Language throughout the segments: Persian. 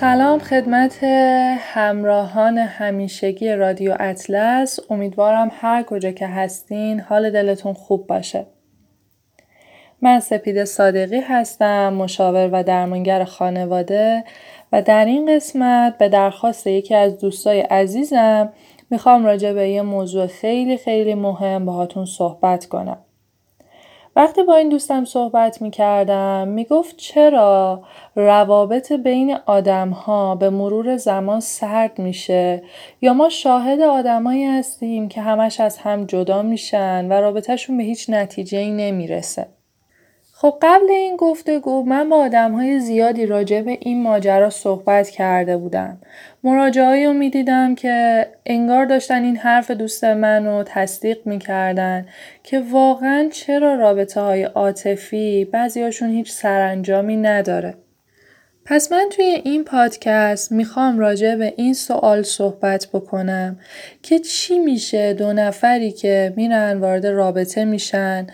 سلام خدمت همراهان همیشگی رادیو اطلس. امیدوارم هر کجا که هستین حال دلتون خوب باشه. من سپید صادقی هستم مشاور و درمانگر خانواده و در این قسمت به درخواست یکی از دوستای عزیزم می‌خوام راجع به یه موضوع خیلی خیلی مهم باهاتون صحبت کنم. وقتی با این دوستم صحبت می کردم می گفت چرا روابط بین آدم ها به مرور زمان سرد میشه یا ما شاهد آدمایی هستیم که همش از هم جدا میشن و رابطهشون به هیچ نتیجه ای نمی‌رسه. خب قبل این گفتگو من با آدم های زیادی راجع به این ماجرا صحبت کرده بودم. مراجعهایی رو می‌دیدم که انگار داشتن این حرف دوست من رو تصدیق می‌کردن که واقعا چرا رابطه های عاطفی بعضیاشون هیچ سرانجامی نداره. پس من توی این پادکست می‌خوام راجع به این سوال صحبت بکنم که چی میشه دو نفری که میرن وارد رابطه میشن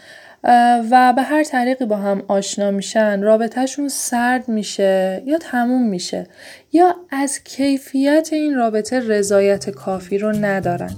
و به هر طریقی با هم آشنا میشن رابطهشون سرد میشه یا تموم میشه یا از کیفیت این رابطه رضایت کافی رو ندارن.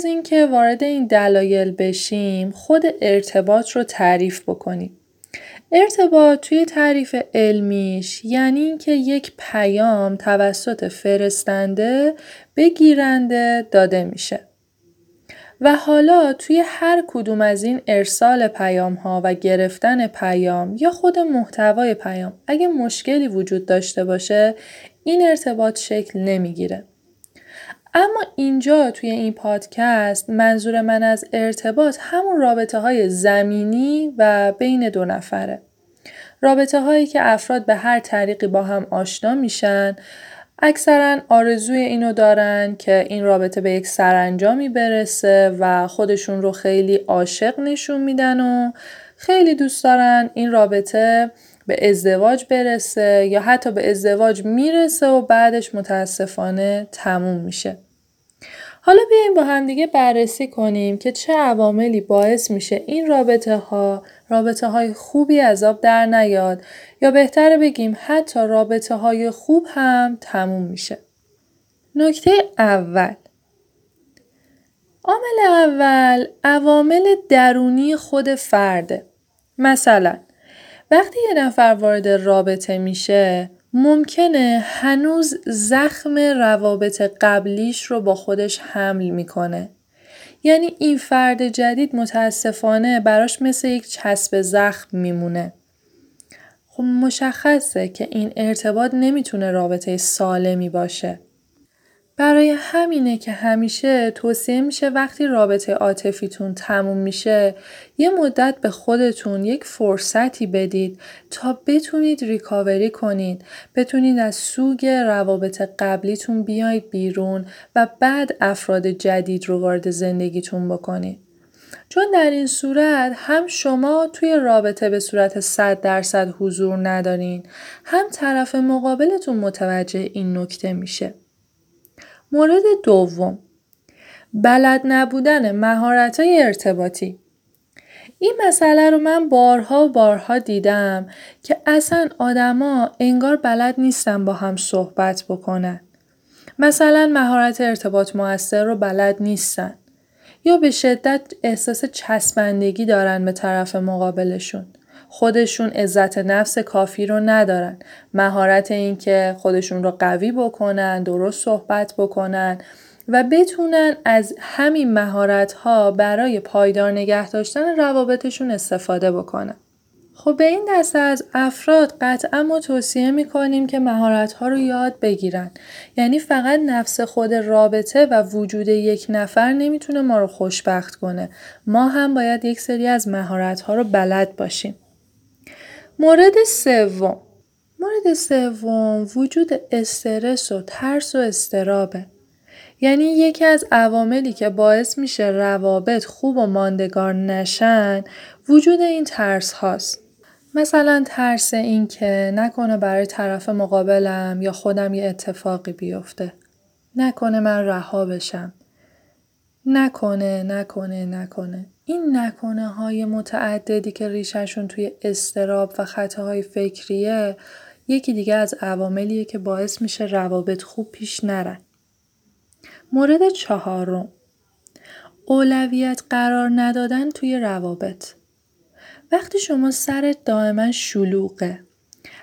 از اینکه وارد این دلایل بشیم خود ارتباط رو تعریف بکنیم. ارتباط توی تعریف علمیش یعنی اینکه یک پیام توسط فرستنده به گیرنده داده میشه. و حالا توی هر کدوم از این ارسال پیام ها و گرفتن پیام یا خود محتوای پیام اگه مشکلی وجود داشته باشه این ارتباط شکل نمی‌گیره. اما اینجا توی این پادکست منظور من از ارتباط همون رابطه های زمینی و بین دو نفره. رابطه هایی که افراد به هر طریقی با هم آشنا میشن اکثرا آرزوی اینو دارن که این رابطه به یک سرانجامی برسه و خودشون رو خیلی عاشق نشون میدن و خیلی دوست دارن این رابطه به ازدواج برسه یا حتی به ازدواج می‌رسه و بعدش متاسفانه تموم میشه. حالا بیایم با همدیگه بررسی کنیم که چه عواملی باعث میشه این رابطه ها رابطه های خوبی از آب در نیاد یا بهتره بگیم حتی رابطه های خوب هم تموم میشه. نکته اول عامل اول عوامل درونی خود فرده. مثلا وقتی یه نفر وارد رابطه میشه ممکنه هنوز زخم روابط قبلیش رو با حمل حمل می‌کنه. یعنی این فرد جدید متاسفانه براش مثل یک چسب زخم میمونه. خب مشخصه که این ارتباط نمی‌تونه رابطه سالمی باشه. برای همینه که همیشه توصیه میشه وقتی رابطه عاطفیتون تموم میشه یه مدت به خودتون یک فرصتی بدید تا بتونید ریکاوری کنید. بتونید از سوگ روابط قبلیتون بیاید بیرون و بعد افراد جدید رو وارد زندگیتون بکنید. چون در این صورت هم شما توی رابطه به صورت 100 درصد حضور ندارین هم طرف مقابلتون متوجه این نکته میشه. مورد دوم بلد نبودن مهارت های ارتباطی این مسئله رو من بارها و بارها دیدم که اصلا آدما انگار بلد نیستن با هم صحبت بکنن. مثلا مهارت ارتباط موثر رو بلد نیستن. یا به شدت احساس چسبندگی دارن به طرف مقابلشون. خودشون عزت نفس کافی رو ندارن. مهارت اینکه خودشون رو قوی بکنن، درست صحبت بکنن و بتونن از همین مهارت ها برای پایدار نگه داشتن روابطشون استفاده بکنن. خب به این دسته از افراد قطعا ما توصیه می‌کنیم که مهارت ها رو یاد بگیرن. یعنی فقط نفس خود رابطه و وجود یک نفر نمی‌تونه ما رو خوشبخت کنه. ما هم باید یک سری از مهارت ها رو بلد باشیم. مورد سوم مورد سوم وجود استرس و ترس و استرابه. یعنی یکی از عواملی که باعث میشه روابط خوب و ماندگار نشن وجود این ترس هاست. مثلا ترس این که نکنه برای طرف مقابلم یا خودم یه اتفاقی بیفته. نکنه من رها بشم. نکنه نکنه نکنه. این نکنه های متعددی که ریشهشون توی استراب و خطاهای فکریه یکی دیگه از عواملیه که باعث میشه روابط خوب پیش نرن. مورد چهارم. اولویت قرار ندادن توی روابط. وقتی شما سرت دائما شلوغه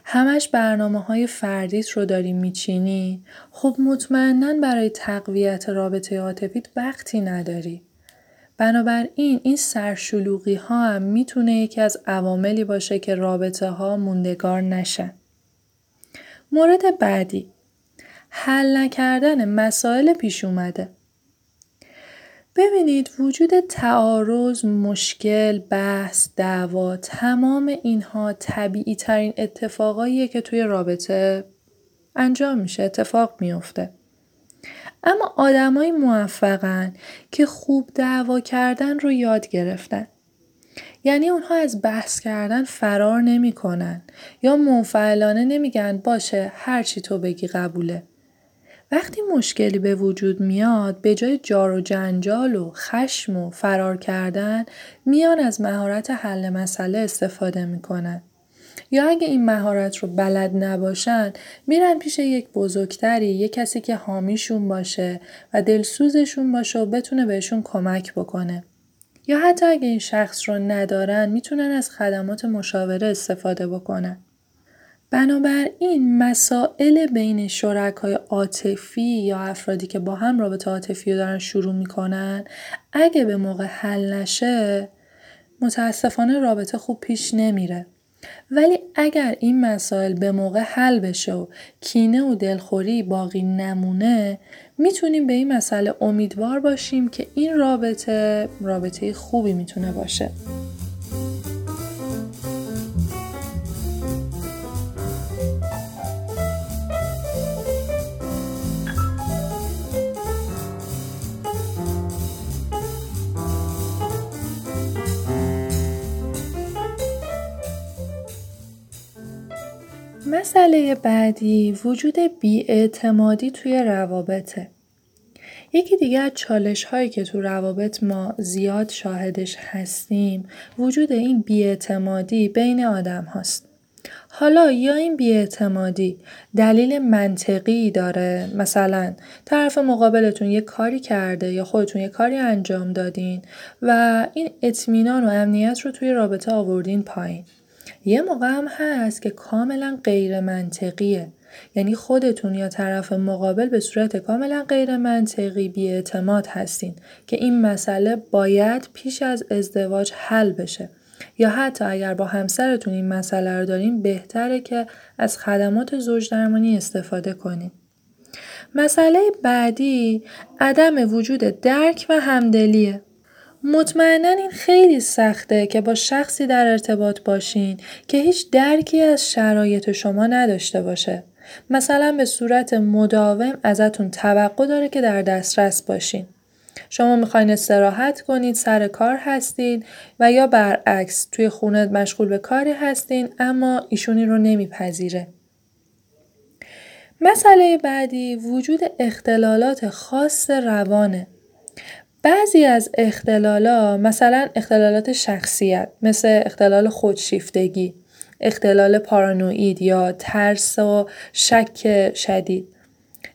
همش برنامه های فردیت رو داری میچینی خب مطمئنا برای تقویت رابطه عاطفیت وقتی نداری. بنابراین این سرشلوغی ها هم می‌تونه یکی از عواملی باشه که رابطه ها موندگار نشن مورد بعدی حل نکردن مسائل پیش اومده. ببینید وجود تعارض، مشکل، بحث، دعوا تمام اینها طبیعی ترین اتفاقاییه که توی رابطه انجام میشه اتفاق میفته. اما آدمای موفقن که خوب دعوا کردن رو یاد گرفتن. یعنی اونها از بحث کردن فرار نمی‌کنن یا منفعلانه نمیگن باشه هرچی تو بگی قبوله. وقتی مشکلی به وجود میاد به جای جار و جنجال و خشم و فرار کردن میان از مهارت حل مسئله استفاده می‌کنن. یا اگه این مهارت رو بلد نباشن میرن پیش یک بزرگتری یک کسی که حامیشون باشه و دلسوزشون باشه و بتونه بهشون کمک بکنه. یا حتی اگه این شخص رو ندارن می‌تونن از خدمات مشاوره استفاده بکنن. بنابراین مسائل بین شرکای عاطفی یا افرادی که با هم رابطه عاطفی رو دارن شروع می‌کنن اگه به موقع حل نشه متاسفانه رابطه خوب پیش نمیره ولی اگر این مسائل به موقع حل بشه و کینه و دلخوری باقی نمونه می‌تونیم به این مسئله امیدوار باشیم که این رابطه رابطه خوبی می‌تونه باشه. مسئله بعدی وجود بیاعتمادی توی روابطه. یکی دیگه از چالش هایی که تو روابط ما زیاد شاهدش هستیم وجود این بیاعتمادی بین آدم هاست. حالا یا این بیاعتمادی دلیل منطقی داره مثلا طرف مقابلتون یه کاری کرده یا خودتون یه کاری انجام دادین و این اطمینان و امنیت رو توی رابطه آوردین پایین یه موقع هم هست که کاملا غیر منطقیه یعنی خودتون یا طرف مقابل به صورت کاملا غیر منطقی بیاعتماد هستین که این مسئله باید پیش از ازدواج حل بشه یا حتی اگر با همسرتون این مسئله رو دارین بهتره که از خدمات زوج درمانی استفاده کنید. مسئله بعدی عدم وجود درک و همدلیه. مطمئنا این خیلی سخته که با شخصی در ارتباط باشین که هیچ درکی از شرایط شما نداشته باشه. مثلا به صورت مداوم ازتون توقع داره که در دسترس باشین. شما می‌خواین استراحت کنید سر کار هستید و یا برعکس توی خونه مشغول به کاری هستین اما ایشونی رو نمیپذیره. مسئله بعدی وجود اختلالات خاص روانه بعضی از اختلالا مثلا اختلالات شخصیت مثل اختلال خودشیفتگی اختلال پارانوید یا ترس و شک شدید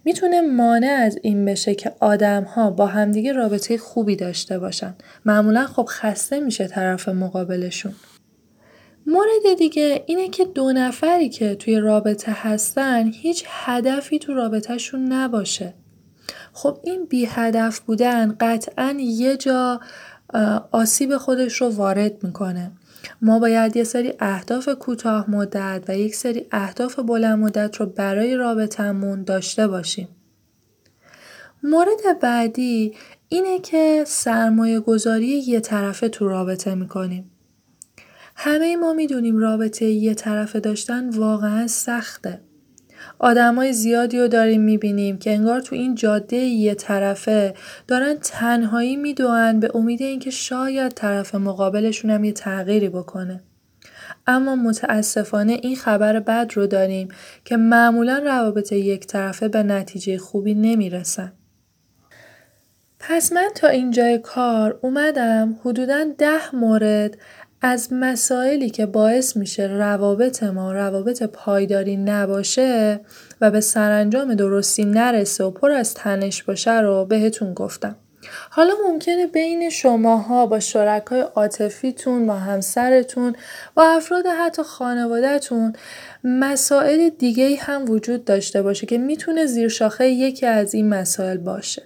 می‌تونه مانع از این بشه که آدم ها با همدیگه رابطه خوبی داشته باشن. معمولا خب خسته میشه طرف مقابلشون. مورد دیگه اینه که دو نفری که توی رابطه هستن هیچ هدفی تو رابطهشون نباشه. خب این بی هدف بودن قطعا یه جا آسیب خودش رو وارد می‌کنه. ما باید یه سری اهداف کوتاه مدت و یک سری اهداف بلند مدت رو برای رابطمون داشته باشیم. مورد بعدی اینه که سرمایه گذاری یه طرفه تو رابطه می‌کنیم. همه ما می‌دونیم رابطه یه طرفه داشتن واقعا سخته. آدمای زیادی رو داریم می‌بینیم که انگار تو این جاده یه طرفه دارن تنهایی می‌دوند به امید اینکه شاید طرف مقابلشون هم یه تغییری بکنه. اما متاسفانه این خبر بد رو داریم که معمولا روابط یک طرفه به نتیجه خوبی نمی‌رسن. پس من تا اینجای کار اومدم حدودا ده مورد از مسائلی که باعث میشه روابط ما روابط پایداری نباشه و به سرانجام درستی نرسه و پر از تنش باشه رو بهتون گفتم. حالا ممکنه بین شماها با شرکای عاطفیتون با همسرتون با افراد حتی خانوادهتون مسائل دیگه هم وجود داشته باشه که می‌تونه زیرشاخه یکی از این مسائل باشه.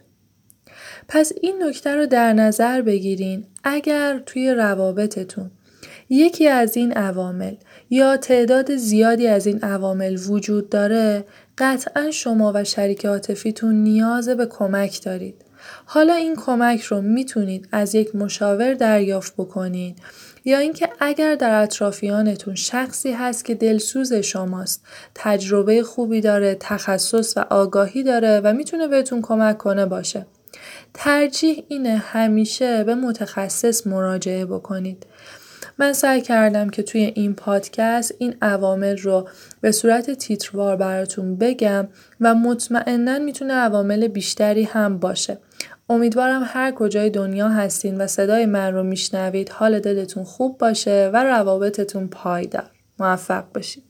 پس این نکته رو در نظر بگیرین اگر توی روابطتون یکی از این عوامل یا تعداد زیادی از این عوامل وجود داره قطعا شما و شریک عاطفیتون نیاز به کمک دارید. حالا این کمک رو می‌تونید از یک مشاور دریافت بکنید یا اینکه اگر در اطرافیانتون شخصی هست که دلسوز شماست تجربه خوبی داره تخصص و آگاهی داره و می‌تونه بهتون کمک کنه باشه ترجیح اینه همیشه به متخصص مراجعه بکنید من سعی کردم که توی این پادکست این عوامل رو به صورت تیتروار براتون بگم و مطمئنا می‌تونه عوامل بیشتری هم باشه. امیدوارم هر کجای دنیا هستین و صدای من رو میشنوید حال دلتون خوب باشه و روابطتون پایدار. موفق باشید.